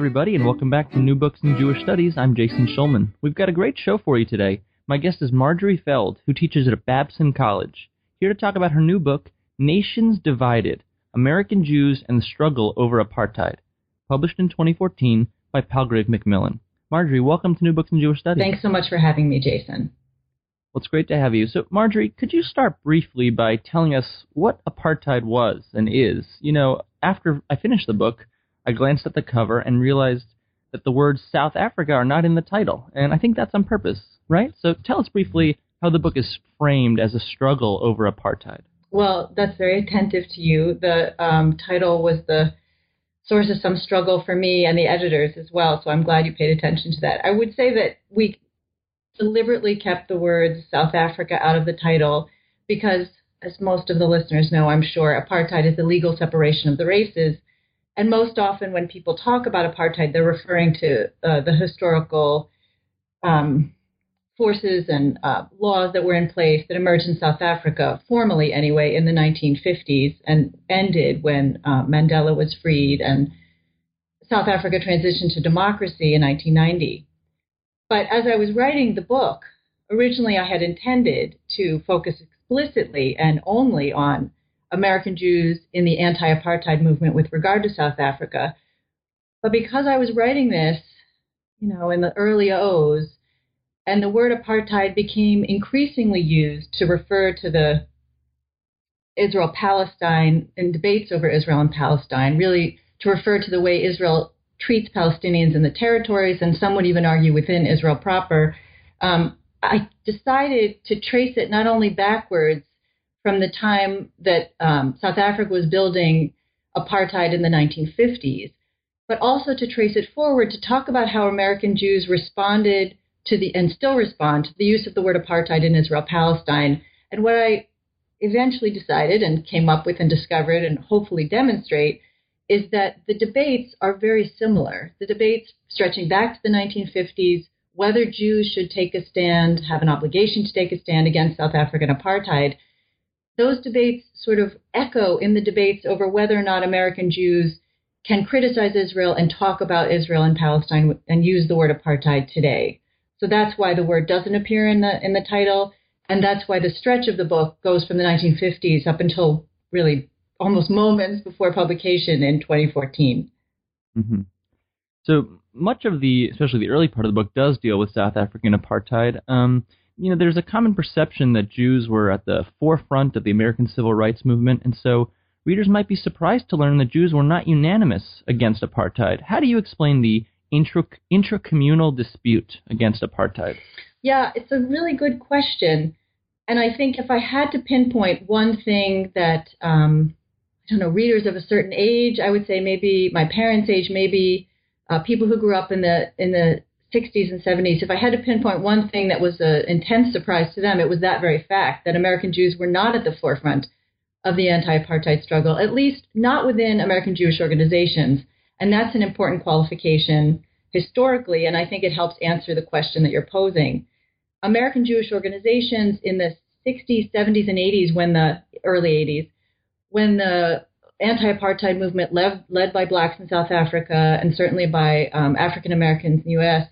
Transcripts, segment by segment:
Everybody, and welcome back to New Books in Jewish Studies. I'm Jason Schulman. We've got a great show for you today. My guest is Marjorie Feld, who teaches at Babson College, here to talk about her new book, Nations Divided American Jews and the Struggle Over Apartheid, published in 2014 by Palgrave Macmillan. Marjorie, welcome to New Books in Jewish Studies. Thanks so much for having me, Jason. Well, it's great to have you. So, Marjorie, could you start briefly by telling us what apartheid was and is? You know, after I finished the book, I glanced at the cover and realized that the words South Africa are not in the title, and I think that's on purpose, right? So tell us briefly how the book is framed as a struggle over apartheid. Well, that's very attentive to you. The um, title was the source of some struggle for me and the editors as well, so I'm glad you paid attention to that. I would say that we deliberately kept the words South Africa out of the title because, as most of the listeners know, I'm sure, apartheid is the legal separation of the races and most often, when people talk about apartheid, they're referring to uh, the historical um, forces and uh, laws that were in place that emerged in South Africa, formally anyway, in the 1950s and ended when uh, Mandela was freed and South Africa transitioned to democracy in 1990. But as I was writing the book, originally I had intended to focus explicitly and only on American Jews in the anti apartheid movement with regard to South Africa. But because I was writing this, you know, in the early O's, and the word apartheid became increasingly used to refer to the Israel Palestine and debates over Israel and Palestine, really to refer to the way Israel treats Palestinians in the territories, and some would even argue within Israel proper. Um, I decided to trace it not only backwards from the time that um, South Africa was building apartheid in the 1950s, but also to trace it forward to talk about how American Jews responded to the and still respond to the use of the word apartheid in Israel Palestine. And what I eventually decided and came up with and discovered and hopefully demonstrate is that the debates are very similar. The debates stretching back to the 1950s, whether Jews should take a stand, have an obligation to take a stand against South African apartheid, those debates sort of echo in the debates over whether or not American Jews can criticize Israel and talk about Israel and Palestine and use the word apartheid today. So that's why the word doesn't appear in the in the title, and that's why the stretch of the book goes from the 1950s up until really almost moments before publication in 2014. Mm-hmm. So much of the, especially the early part of the book, does deal with South African apartheid. Um, you know, there's a common perception that Jews were at the forefront of the American civil rights movement, and so readers might be surprised to learn that Jews were not unanimous against apartheid. How do you explain the intra- intracommunal dispute against apartheid? Yeah, it's a really good question. And I think if I had to pinpoint one thing that, um, I don't know, readers of a certain age, I would say maybe my parents' age, maybe uh, people who grew up in the in the 60s and 70s, if I had to pinpoint one thing that was an intense surprise to them, it was that very fact that American Jews were not at the forefront of the anti apartheid struggle, at least not within American Jewish organizations. And that's an important qualification historically, and I think it helps answer the question that you're posing. American Jewish organizations in the 60s, 70s, and 80s, when the early 80s, when the anti-apartheid movement led, led by blacks in South Africa and certainly by um, African Americans in the U.S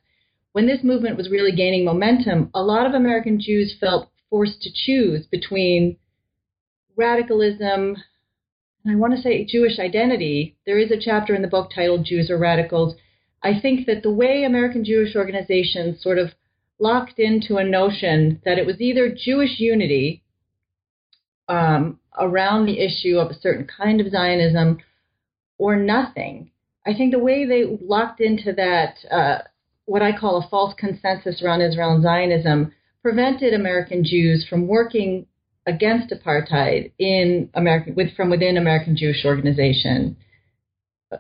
when this movement was really gaining momentum, a lot of American Jews felt forced to choose between radicalism and I want to say Jewish identity. There is a chapter in the book titled Jews or Radicals. I think that the way American Jewish organizations sort of locked into a notion that it was either Jewish unity um, around the issue of a certain kind of Zionism or nothing. I think the way they locked into that uh, what I call a false consensus around Israel and Zionism prevented American Jews from working against apartheid in American with from within American Jewish organization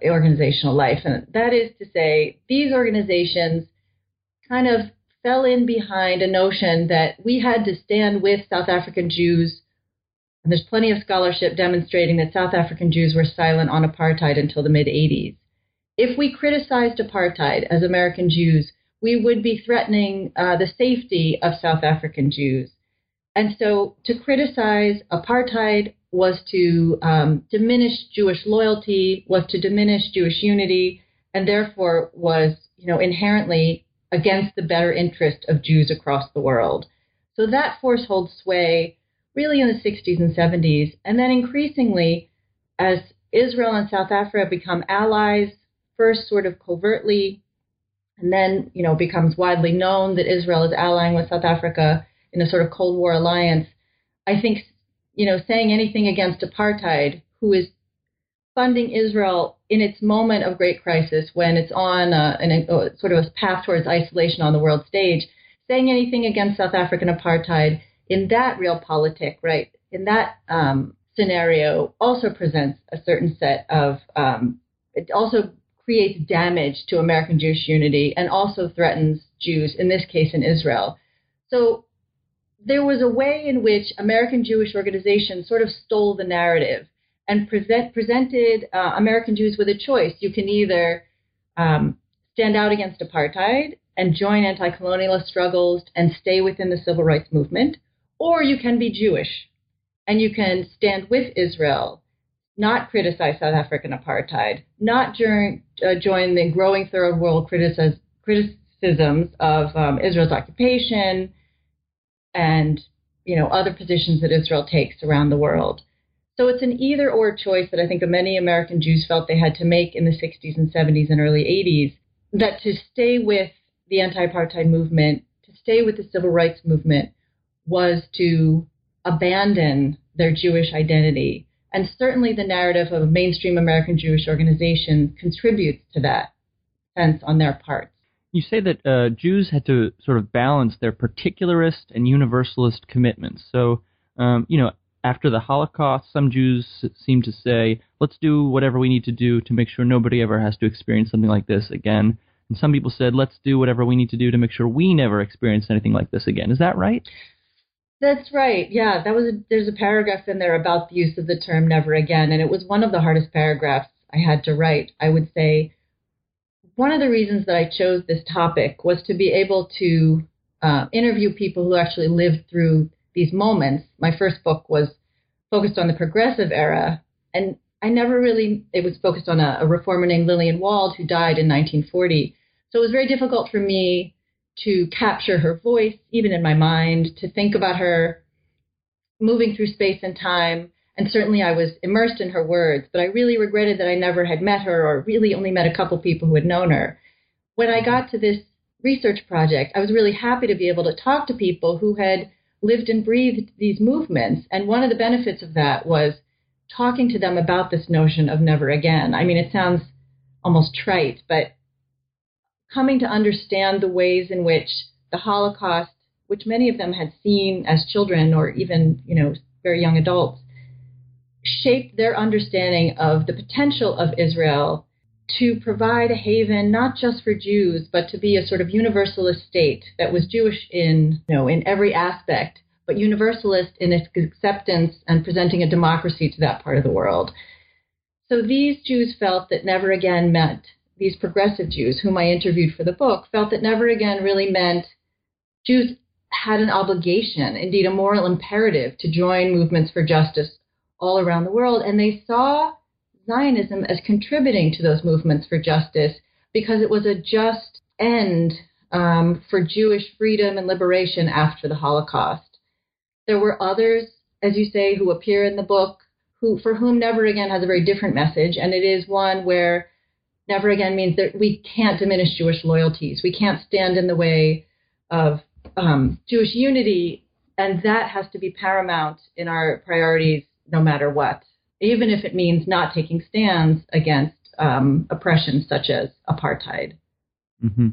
organizational life, and that is to say, these organizations kind of fell in behind a notion that we had to stand with South African Jews. And there's plenty of scholarship demonstrating that South African Jews were silent on apartheid until the mid 80s. If we criticized apartheid as American Jews, we would be threatening uh, the safety of South African Jews. And so to criticize apartheid was to um, diminish Jewish loyalty, was to diminish Jewish unity, and therefore was, you know, inherently against the better interest of Jews across the world. So that force holds sway really in the 60s and 70s, and then increasingly as Israel and South Africa become allies, first sort of covertly, and then, you know, becomes widely known that Israel is allying with South Africa in a sort of Cold War alliance. I think, you know, saying anything against apartheid, who is funding Israel in its moment of great crisis when it's on a, a, a, sort of a path towards isolation on the world stage, saying anything against South African apartheid in that realpolitik, right, in that um, scenario also presents a certain set of, um, it also creates damage to American Jewish unity and also threatens Jews, in this case in Israel. So there was a way in which American Jewish organizations sort of stole the narrative and present, presented uh, American Jews with a choice. You can either um, stand out against apartheid and join anti colonialist struggles and stay within the civil rights movement, or you can be Jewish and you can stand with Israel not criticize South African apartheid, not during, uh, join the growing third world criticisms of um, Israel's occupation and you know other positions that Israel takes around the world. So it's an either or choice that I think many American Jews felt they had to make in the 60s and 70s and early 80s. That to stay with the anti-apartheid movement, to stay with the civil rights movement, was to abandon their Jewish identity and certainly the narrative of a mainstream American Jewish organization contributes to that sense on their part. You say that uh, Jews had to sort of balance their particularist and universalist commitments. So, um, you know, after the Holocaust, some Jews seem to say, let's do whatever we need to do to make sure nobody ever has to experience something like this again. And some people said, let's do whatever we need to do to make sure we never experience anything like this again. Is that right? That's right. Yeah, that was a, there's a paragraph in there about the use of the term never again and it was one of the hardest paragraphs I had to write. I would say one of the reasons that I chose this topic was to be able to uh, interview people who actually lived through these moments. My first book was focused on the progressive era and I never really it was focused on a, a reformer named Lillian Wald who died in 1940. So it was very difficult for me to capture her voice, even in my mind, to think about her moving through space and time. And certainly I was immersed in her words, but I really regretted that I never had met her or really only met a couple people who had known her. When I got to this research project, I was really happy to be able to talk to people who had lived and breathed these movements. And one of the benefits of that was talking to them about this notion of never again. I mean, it sounds almost trite, but coming to understand the ways in which the Holocaust, which many of them had seen as children or even, you know, very young adults, shaped their understanding of the potential of Israel to provide a haven not just for Jews, but to be a sort of universalist state that was Jewish in, you know, in every aspect, but universalist in its acceptance and presenting a democracy to that part of the world. So these Jews felt that never again meant these progressive Jews, whom I interviewed for the book, felt that never again really meant Jews had an obligation, indeed a moral imperative, to join movements for justice all around the world. And they saw Zionism as contributing to those movements for justice because it was a just end um, for Jewish freedom and liberation after the Holocaust. There were others, as you say, who appear in the book, who for whom never again has a very different message, and it is one where never again means that we can't diminish Jewish loyalties. We can't stand in the way of um, Jewish unity, and that has to be paramount in our priorities no matter what, even if it means not taking stands against um, oppression such as apartheid. Mm-hmm.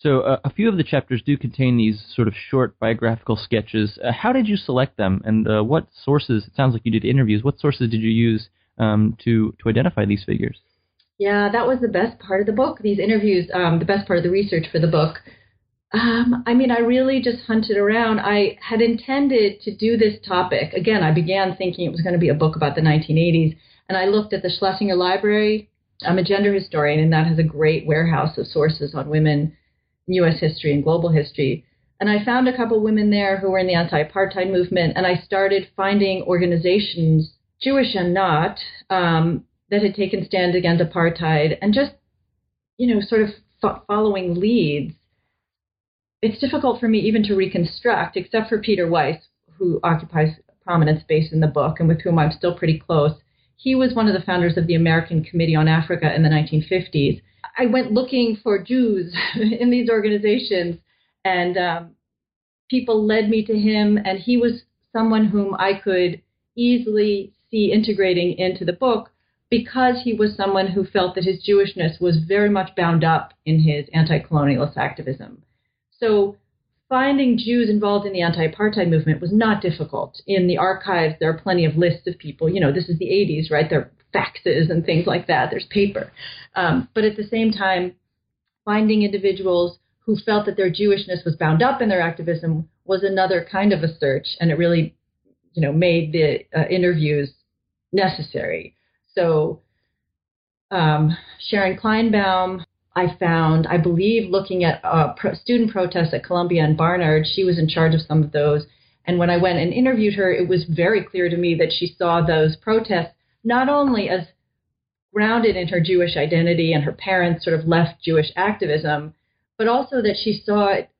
So uh, a few of the chapters do contain these sort of short biographical sketches. Uh, how did you select them, and uh, what sources? It sounds like you did interviews. What sources did you use um, to to identify these figures? Yeah, that was the best part of the book. These interviews, um, the best part of the research for the book. Um, I mean, I really just hunted around. I had intended to do this topic. Again, I began thinking it was going to be a book about the 1980s, and I looked at the Schlesinger Library. I'm a gender historian, and that has a great warehouse of sources on women U.S. history and global history. And I found a couple women there who were in the anti-apartheid movement, and I started finding organizations, Jewish and not, um, that had taken stand against apartheid, and just, you know, sort of fo- following leads. It's difficult for me even to reconstruct, except for Peter Weiss, who occupies a prominent space in the book and with whom I'm still pretty close. He was one of the founders of the American Committee on Africa in the 1950s I went looking for Jews in these organizations, and um, people led me to him, and he was someone whom I could easily see integrating into the book because he was someone who felt that his Jewishness was very much bound up in his anti colonialist activism. So finding Jews involved in the anti apartheid movement was not difficult. In the archives, there are plenty of lists of people. You know, this is the 80s, right? There are faxes and things like that. There's paper. Um, but at the same time, finding individuals who felt that their Jewishness was bound up in their activism was another kind of a search, and it really, you know, made the uh, interviews necessary. So, um, Sharon Kleinbaum, I found, I believe, looking at uh, pro- student protests at Columbia and Barnard, she was in charge of some of those. And when I went and interviewed her, it was very clear to me that she saw those protests not only as grounded in her Jewish identity and her parents' sort of left Jewish activism, but also that she saw it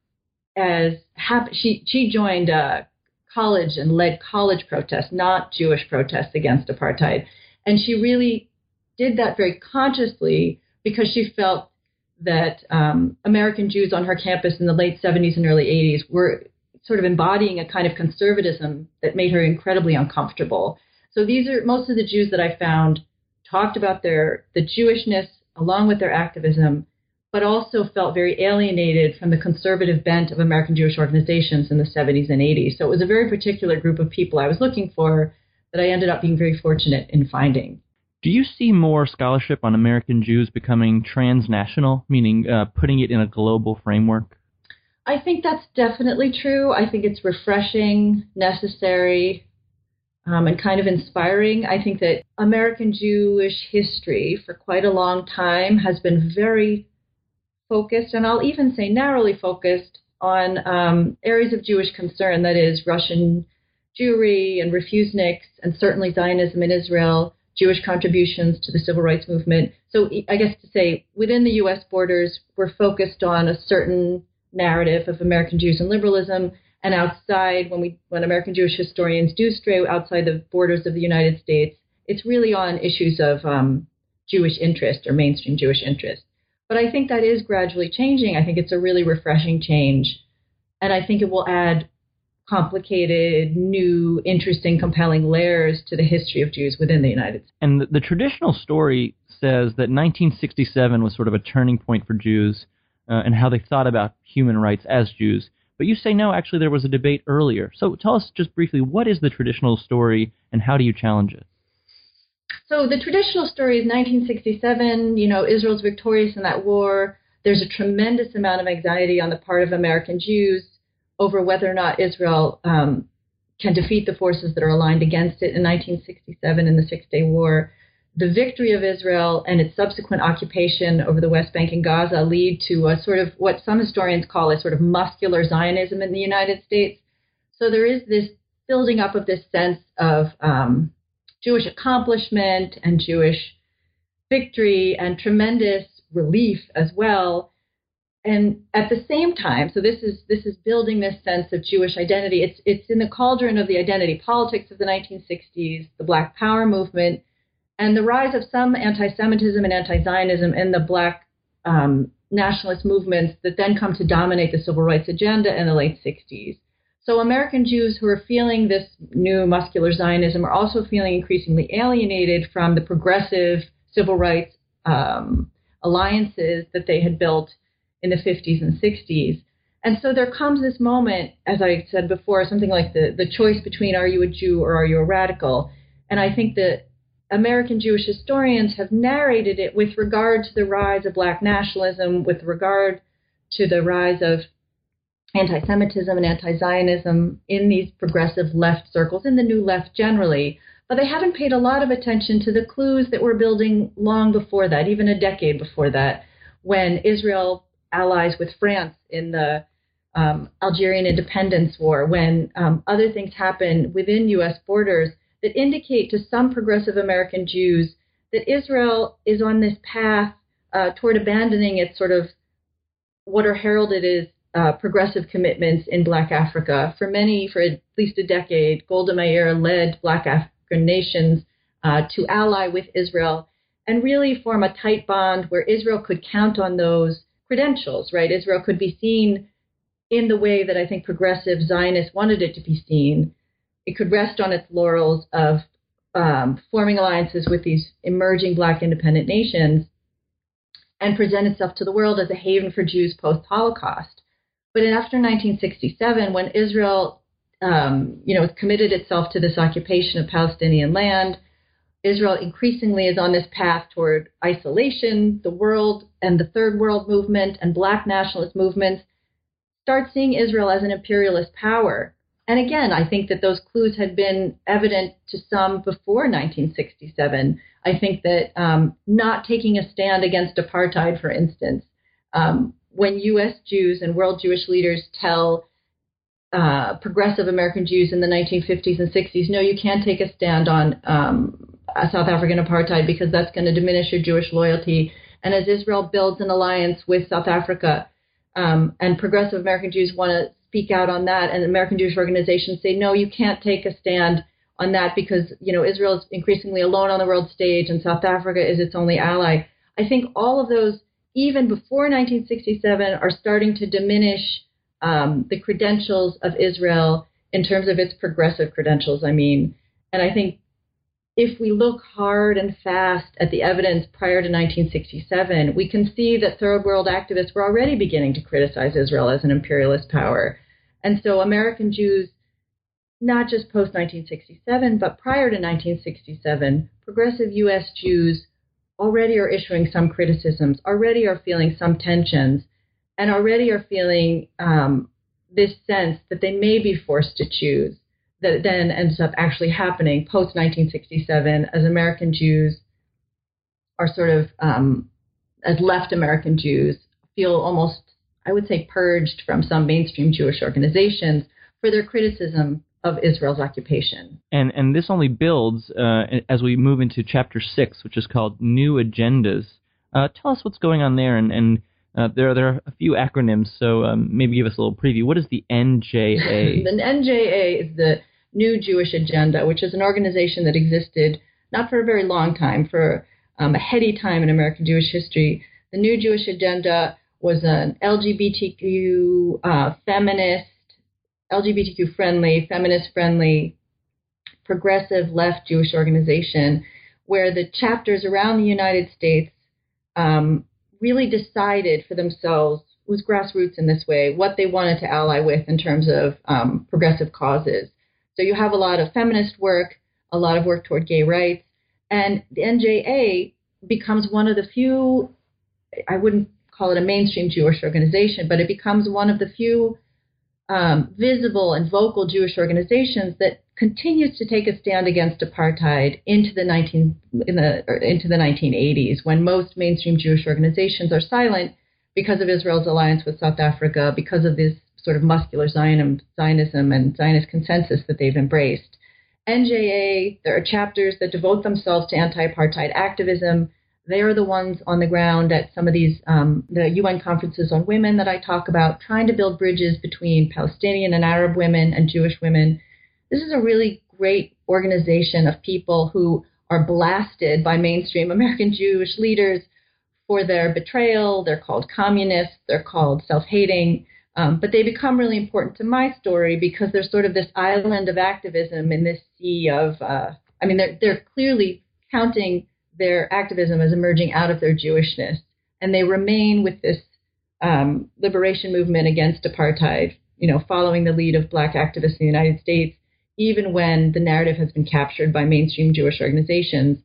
as happy. She she joined a college and led college protests, not Jewish protests against apartheid, and she really did that very consciously because she felt that um, American Jews on her campus in the late 70s and early 80s were sort of embodying a kind of conservatism that made her incredibly uncomfortable. So these are most of the Jews that I found talked about their the Jewishness along with their activism, but also felt very alienated from the conservative bent of American Jewish organizations in the 70s and 80s. So it was a very particular group of people I was looking for that I ended up being very fortunate in finding. Do you see more scholarship on American Jews becoming transnational, meaning uh, putting it in a global framework? I think that's definitely true. I think it's refreshing, necessary, um, and kind of inspiring. I think that American Jewish history for quite a long time has been very focused, and I'll even say narrowly focused, on um, areas of Jewish concern, that is, Russian Jewry and refuseniks, and certainly Zionism in Israel, Jewish contributions to the civil rights movement. So I guess to say, within the U.S. borders, we're focused on a certain narrative of American Jews and liberalism and outside when we when American Jewish historians do stray outside the borders of the United States, it's really on issues of um, Jewish interest or mainstream Jewish interest. But I think that is gradually changing. I think it's a really refreshing change, and I think it will add complicated, new, interesting, compelling layers to the history of Jews within the United States. And the, the traditional story says that 1967 was sort of a turning point for Jews uh, and how they thought about human rights as Jews. But you say no, actually, there was a debate earlier. So tell us just briefly what is the traditional story and how do you challenge it? So the traditional story is 1967. You know, Israel's victorious in that war. There's a tremendous amount of anxiety on the part of American Jews over whether or not Israel um, can defeat the forces that are aligned against it in 1967 in the Six Day War the victory of Israel and its subsequent occupation over the West Bank and Gaza lead to a sort of what some historians call a sort of muscular Zionism in the United States. So there is this building up of this sense of um, Jewish accomplishment and Jewish victory and tremendous relief as well. And at the same time, so this is this is building this sense of Jewish identity. It's it's in the cauldron of the identity politics of the 1960s, the Black Power movement, and the rise of some anti-Semitism and anti-Zionism in the black um, nationalist movements that then come to dominate the civil rights agenda in the late 60s. So American Jews who are feeling this new muscular Zionism are also feeling increasingly alienated from the progressive civil rights um, alliances that they had built in the 50s and 60s. And so there comes this moment, as I said before, something like the, the choice between are you a Jew or are you a radical? And I think that American Jewish historians have narrated it with regard to the rise of black nationalism, with regard to the rise of anti Semitism and anti Zionism in these progressive left circles, in the new left generally. But they haven't paid a lot of attention to the clues that were building long before that, even a decade before that, when Israel allies with France in the um, Algerian independence war, when um, other things happen within U.S. borders that indicate to some progressive American Jews that Israel is on this path uh, toward abandoning its sort of what are heralded as uh, progressive commitments in Black Africa. For many, for at least a decade, Golda Meir led Black African nations uh, to ally with Israel and really form a tight bond where Israel could count on those credentials, right? Israel could be seen in the way that I think progressive Zionists wanted it to be seen. It could rest on its laurels of um, forming alliances with these emerging black independent nations and present itself to the world as a haven for Jews post Holocaust. But after 1967, when Israel, um, you know, committed itself to this occupation of Palestinian land, Israel increasingly is on this path toward isolation. The world and the Third World movement and Black nationalist movements start seeing Israel as an imperialist power. And again, I think that those clues had been evident to some before 1967. I think that um, not taking a stand against apartheid, for instance, um, when U.S. Jews and world Jewish leaders tell uh, progressive American Jews in the 1950s and 60s, no, you can't take a stand on um, South African apartheid because that's going to diminish your Jewish loyalty. And as Israel builds an alliance with South Africa, um, and progressive American Jews want to speak out on that, and American Jewish organizations say, no, you can't take a stand on that because you know Israel is increasingly alone on the world stage, and South Africa is its only ally. I think all of those, even before 1967, are starting to diminish um, the credentials of Israel in terms of its progressive credentials. I mean, and I think if we look hard and fast at the evidence prior to 1967, we can see that third world activists were already beginning to criticize Israel as an imperialist power. And so American Jews, not just post 1967, but prior to 1967, progressive U.S. Jews already are issuing some criticisms, already are feeling some tensions, and already are feeling um, this sense that they may be forced to choose that then ends up actually happening post 1967 as American Jews are sort of, um, as left American Jews, feel almost, I would say, purged from some mainstream Jewish organizations for their criticism of Israel's occupation. And and this only builds uh, as we move into chapter six, which is called New Agendas. Uh, tell us what's going on there, and, and uh, there, there are a few acronyms, so um, maybe give us a little preview. What is the NJA? the NJA is the New Jewish Agenda, which is an organization that existed not for a very long time, for um, a heady time in American Jewish history. The New Jewish Agenda was an LGBTQ uh, feminist, LGBTQ friendly, feminist friendly, progressive left Jewish organization where the chapters around the United States um, really decided for themselves was grassroots in this way what they wanted to ally with in terms of um, progressive causes. So you have a lot of feminist work, a lot of work toward gay rights, and the NJA becomes one of the few, I wouldn't call it a mainstream Jewish organization, but it becomes one of the few um, visible and vocal Jewish organizations that continues to take a stand against apartheid into the 19 in the into the 1980s, when most mainstream Jewish organizations are silent because of Israel's alliance with South Africa, because of this sort of muscular Zionism and Zionist consensus that they've embraced. NJA, there are chapters that devote themselves to anti-apartheid activism. They are the ones on the ground at some of these um, the UN conferences on women that I talk about, trying to build bridges between Palestinian and Arab women and Jewish women. This is a really great organization of people who are blasted by mainstream American Jewish leaders for their betrayal. They're called communists. They're called self-hating. Um, but they become really important to my story because they're sort of this island of activism in this sea of, uh, I mean, they're, they're clearly counting their activism as emerging out of their Jewishness. And they remain with this um, liberation movement against apartheid, you know, following the lead of black activists in the United States, even when the narrative has been captured by mainstream Jewish organizations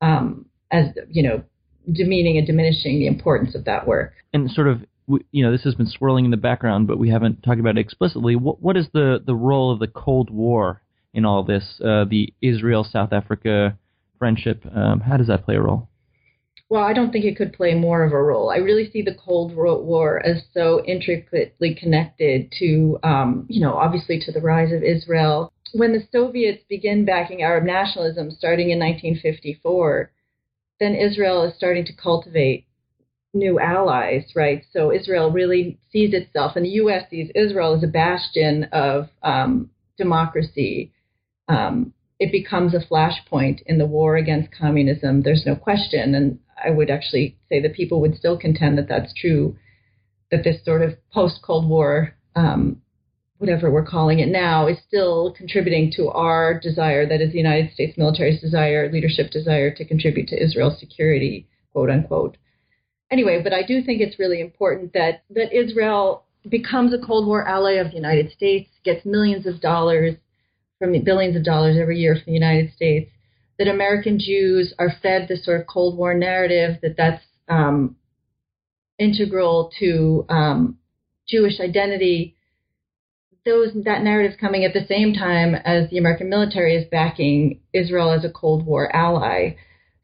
um, as, you know, demeaning and diminishing the importance of that work. And sort of, you know, this has been swirling in the background, but we haven't talked about it explicitly. What, what is the, the role of the Cold War in all this? Uh, the Israel South Africa friendship, um, how does that play a role? Well, I don't think it could play more of a role. I really see the Cold War as so intricately connected to, um, you know, obviously to the rise of Israel. When the Soviets begin backing Arab nationalism starting in 1954, then Israel is starting to cultivate new allies, right? So Israel really sees itself, and the U.S. sees Israel as a bastion of um, democracy. Um, it becomes a flashpoint in the war against communism. There's no question, and I would actually say that people would still contend that that's true. That this sort of post Cold War, um, whatever we're calling it now, is still contributing to our desire, that is the United States military's desire, leadership desire to contribute to Israel's security, quote unquote. Anyway, but I do think it's really important that that Israel becomes a Cold War ally of the United States, gets millions of dollars from billions of dollars every year from the United States, that American Jews are fed this sort of Cold War narrative that that's um, integral to um, Jewish identity. Those that narrative is coming at the same time as the American military is backing Israel as a Cold War ally.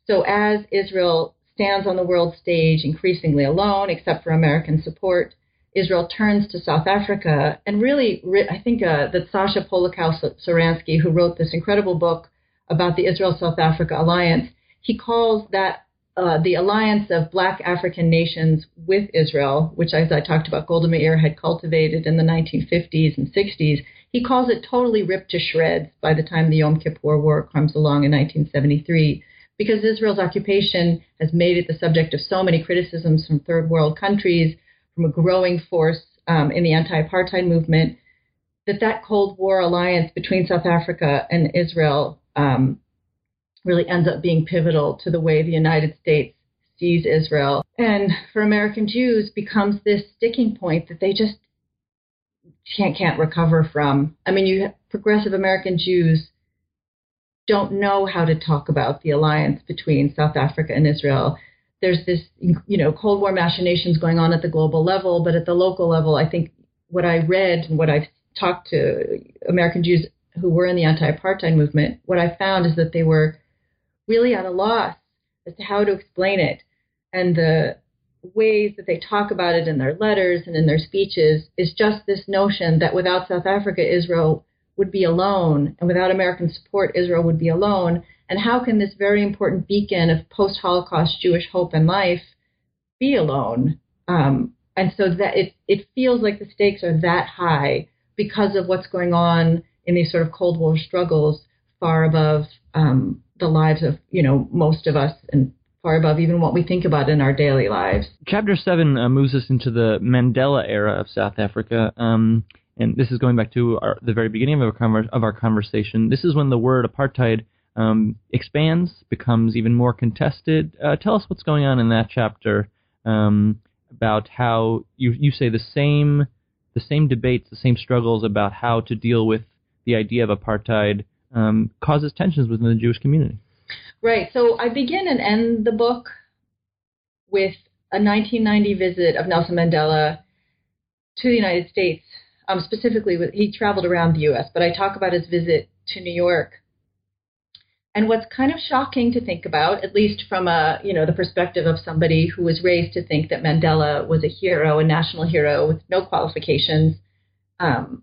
So as Israel stands on the world stage increasingly alone, except for American support, Israel turns to South Africa and really, I think uh, that Sasha Polakow Suransky, who wrote this incredible book about the Israel South Africa alliance, he calls that uh, the alliance of black African nations with Israel, which, as I talked about, Golda Meir had cultivated in the 1950s and 60s. He calls it totally ripped to shreds by the time the Yom Kippur War comes along in 1973, because Israel's occupation has made it the subject of so many criticisms from third world countries, from a growing force um, in the anti-apartheid movement, that that Cold War alliance between South Africa and Israel um, really ends up being pivotal to the way the United States sees Israel. And for American Jews, becomes this sticking point that they just can't can't recover from. I mean, you progressive American Jews don't know how to talk about the alliance between South Africa and Israel. There's this, you know, Cold War machinations going on at the global level, but at the local level, I think what I read and what I've talked to American Jews who were in the anti-apartheid movement, what I found is that they were really at a loss as to how to explain it, and the ways that they talk about it in their letters and in their speeches is just this notion that without South Africa, Israel would be alone, and without American support, Israel would be alone. And how can this very important beacon of post-Holocaust Jewish hope and life be alone? Um, and so that it it feels like the stakes are that high because of what's going on in these sort of Cold War struggles far above um, the lives of you know most of us and far above even what we think about in our daily lives. Chapter seven uh, moves us into the Mandela era of South Africa. Um, and this is going back to our, the very beginning of our, conver- of our conversation. This is when the word apartheid um, expands, becomes even more contested. Uh, tell us what's going on in that chapter um, about how you you say the same the same debates, the same struggles about how to deal with the idea of apartheid um, causes tensions within the Jewish community. Right. So I begin and end the book with a 1990 visit of Nelson Mandela to the United States. Um, specifically, with, he traveled around the U.S., but I talk about his visit to New York. And what's kind of shocking to think about, at least from a you know the perspective of somebody who was raised to think that Mandela was a hero, a national hero with no qualifications, um,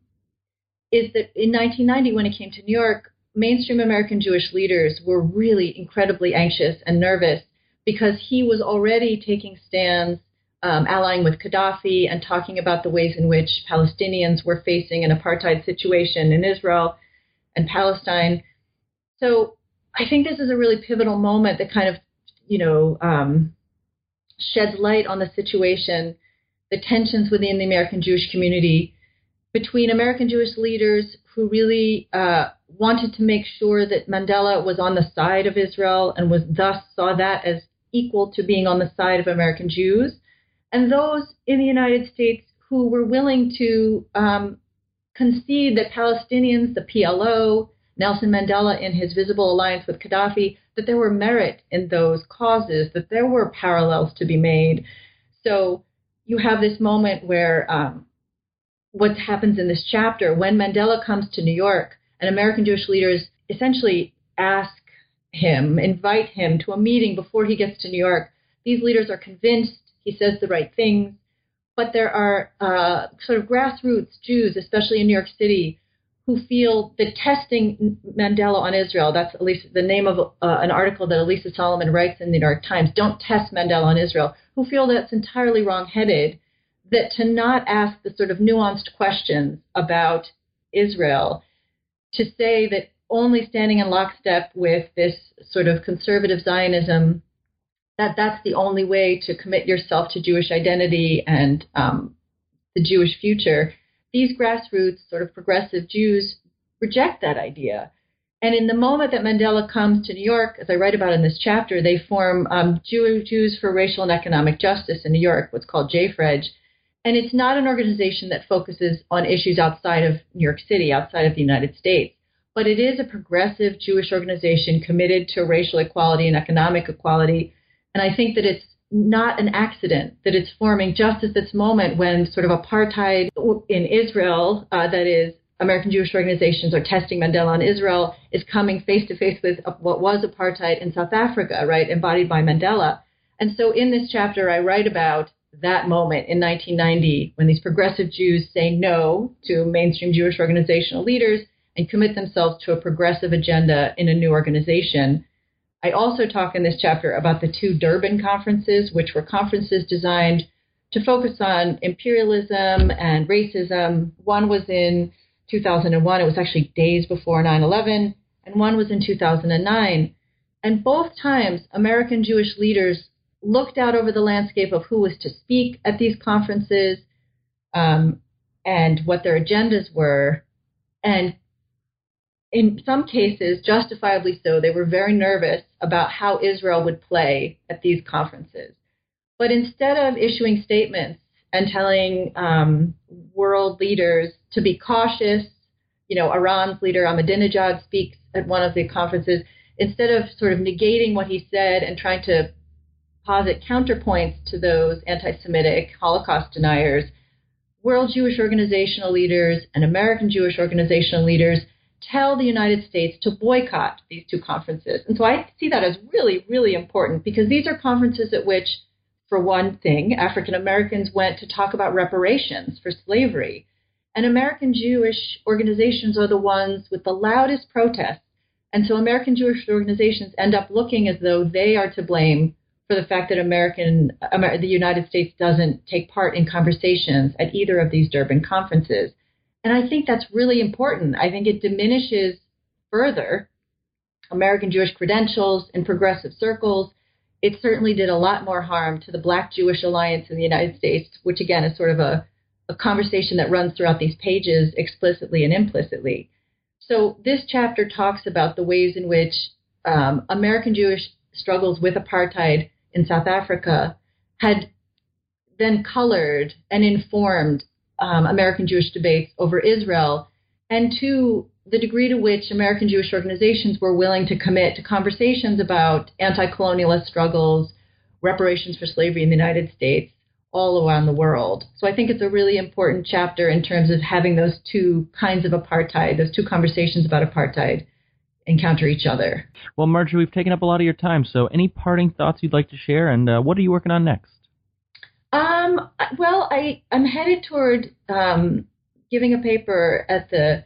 is that in 1990, when it came to New York, mainstream American Jewish leaders were really incredibly anxious and nervous because he was already taking stands, um, allying with Gaddafi, and talking about the ways in which Palestinians were facing an apartheid situation in Israel and Palestine. So I think this is a really pivotal moment that kind of, you know, um, sheds light on the situation, the tensions within the American Jewish community between American Jewish leaders who really uh, wanted to make sure that Mandela was on the side of Israel and was thus saw that as equal to being on the side of American Jews, and those in the United States who were willing to um, concede that Palestinians, the PLO, Nelson Mandela in his visible alliance with Gaddafi, that there were merit in those causes, that there were parallels to be made. So you have this moment where um, what happens in this chapter when Mandela comes to New York and American Jewish leaders essentially ask him, invite him to a meeting before he gets to New York. These leaders are convinced he says the right things, but there are uh, sort of grassroots Jews, especially in New York City, who feel that testing Mandela on Israel, that's at least the name of uh, an article that Alisa Solomon writes in the New York Times, don't test Mandela on Israel, who feel that's entirely wrong-headed, that to not ask the sort of nuanced questions about Israel, to say that only standing in lockstep with this sort of conservative Zionism, that that's the only way to commit yourself to Jewish identity and um, the Jewish future these grassroots, sort of progressive Jews reject that idea. And in the moment that Mandela comes to New York, as I write about in this chapter, they form um, Jews for Racial and Economic Justice in New York, what's called JFREJ. And it's not an organization that focuses on issues outside of New York City, outside of the United States, but it is a progressive Jewish organization committed to racial equality and economic equality. And I think that it's not an accident that it's forming just at this moment when sort of apartheid in Israel, uh, that is, American Jewish organizations are testing Mandela on Israel, is coming face to face with what was apartheid in South Africa, right, embodied by Mandela. And so in this chapter, I write about that moment in 1990 when these progressive Jews say no to mainstream Jewish organizational leaders and commit themselves to a progressive agenda in a new organization. I also talk in this chapter about the two Durban conferences, which were conferences designed to focus on imperialism and racism. One was in 2001, it was actually days before 9 11, and one was in 2009. And both times, American Jewish leaders looked out over the landscape of who was to speak at these conferences um, and what their agendas were, and in some cases, justifiably so, they were very nervous about how Israel would play at these conferences. But instead of issuing statements and telling um, world leaders to be cautious, you know, Iran's leader Ahmadinejad speaks at one of the conferences. Instead of sort of negating what he said and trying to posit counterpoints to those anti-Semitic Holocaust deniers, World Jewish Organizational leaders and American Jewish Organizational leaders tell the United States to boycott these two conferences. And so I see that as really, really important because these are conferences at which, for one thing, African Americans went to talk about reparations for slavery. And American Jewish organizations are the ones with the loudest protests. And so American Jewish organizations end up looking as though they are to blame for the fact that American, Amer- the United States doesn't take part in conversations at either of these Durban conferences. And I think that's really important. I think it diminishes further American Jewish credentials in progressive circles. It certainly did a lot more harm to the Black Jewish Alliance in the United States, which again is sort of a, a conversation that runs throughout these pages explicitly and implicitly. So this chapter talks about the ways in which um, American Jewish struggles with apartheid in South Africa had then colored and informed um, American Jewish debates over Israel, and to the degree to which American Jewish organizations were willing to commit to conversations about anti colonialist struggles, reparations for slavery in the United States, all around the world. So I think it's a really important chapter in terms of having those two kinds of apartheid, those two conversations about apartheid encounter each other. Well, Marjorie, we've taken up a lot of your time, so any parting thoughts you'd like to share, and uh, what are you working on next? Um, well, I I'm headed toward um, giving a paper at the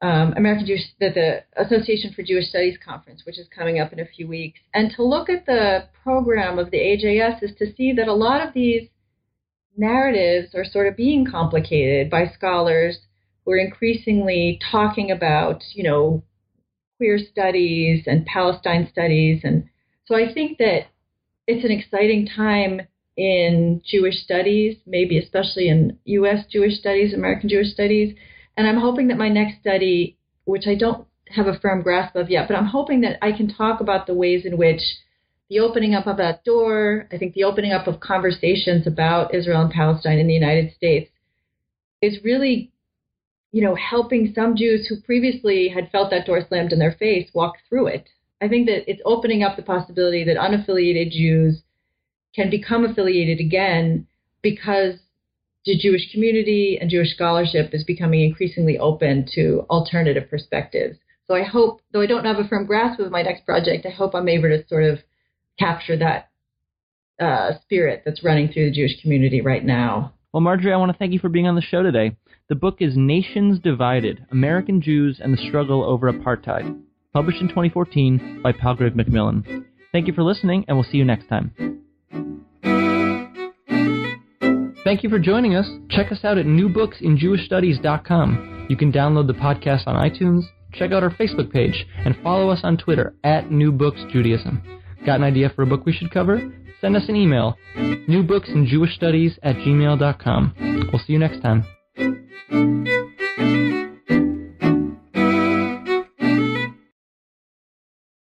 um, American Jewish the, the Association for Jewish Studies conference, which is coming up in a few weeks, and to look at the program of the AJS is to see that a lot of these narratives are sort of being complicated by scholars who are increasingly talking about, you know, queer studies and Palestine studies, and so I think that it's an exciting time in Jewish studies, maybe especially in U.S. Jewish studies, American Jewish studies. And I'm hoping that my next study, which I don't have a firm grasp of yet, but I'm hoping that I can talk about the ways in which the opening up of that door, I think the opening up of conversations about Israel and Palestine in the United States is really, you know, helping some Jews who previously had felt that door slammed in their face walk through it. I think that it's opening up the possibility that unaffiliated Jews can become affiliated again because the Jewish community and Jewish scholarship is becoming increasingly open to alternative perspectives. So I hope, though I don't have a firm grasp of my next project, I hope I'm able to sort of capture that uh, spirit that's running through the Jewish community right now. Well, Marjorie, I want to thank you for being on the show today. The book is Nations Divided American Jews and the Struggle Over Apartheid, published in 2014 by Palgrave Macmillan. Thank you for listening, and we'll see you next time. Thank you for joining us. Check us out at newbooksinjewishstudies.com. You can download the podcast on iTunes, check out our Facebook page, and follow us on Twitter at New Books Judaism. Got an idea for a book we should cover? Send us an email, newbooksinjewishstudies at gmail.com. We'll see you next time. Thank you.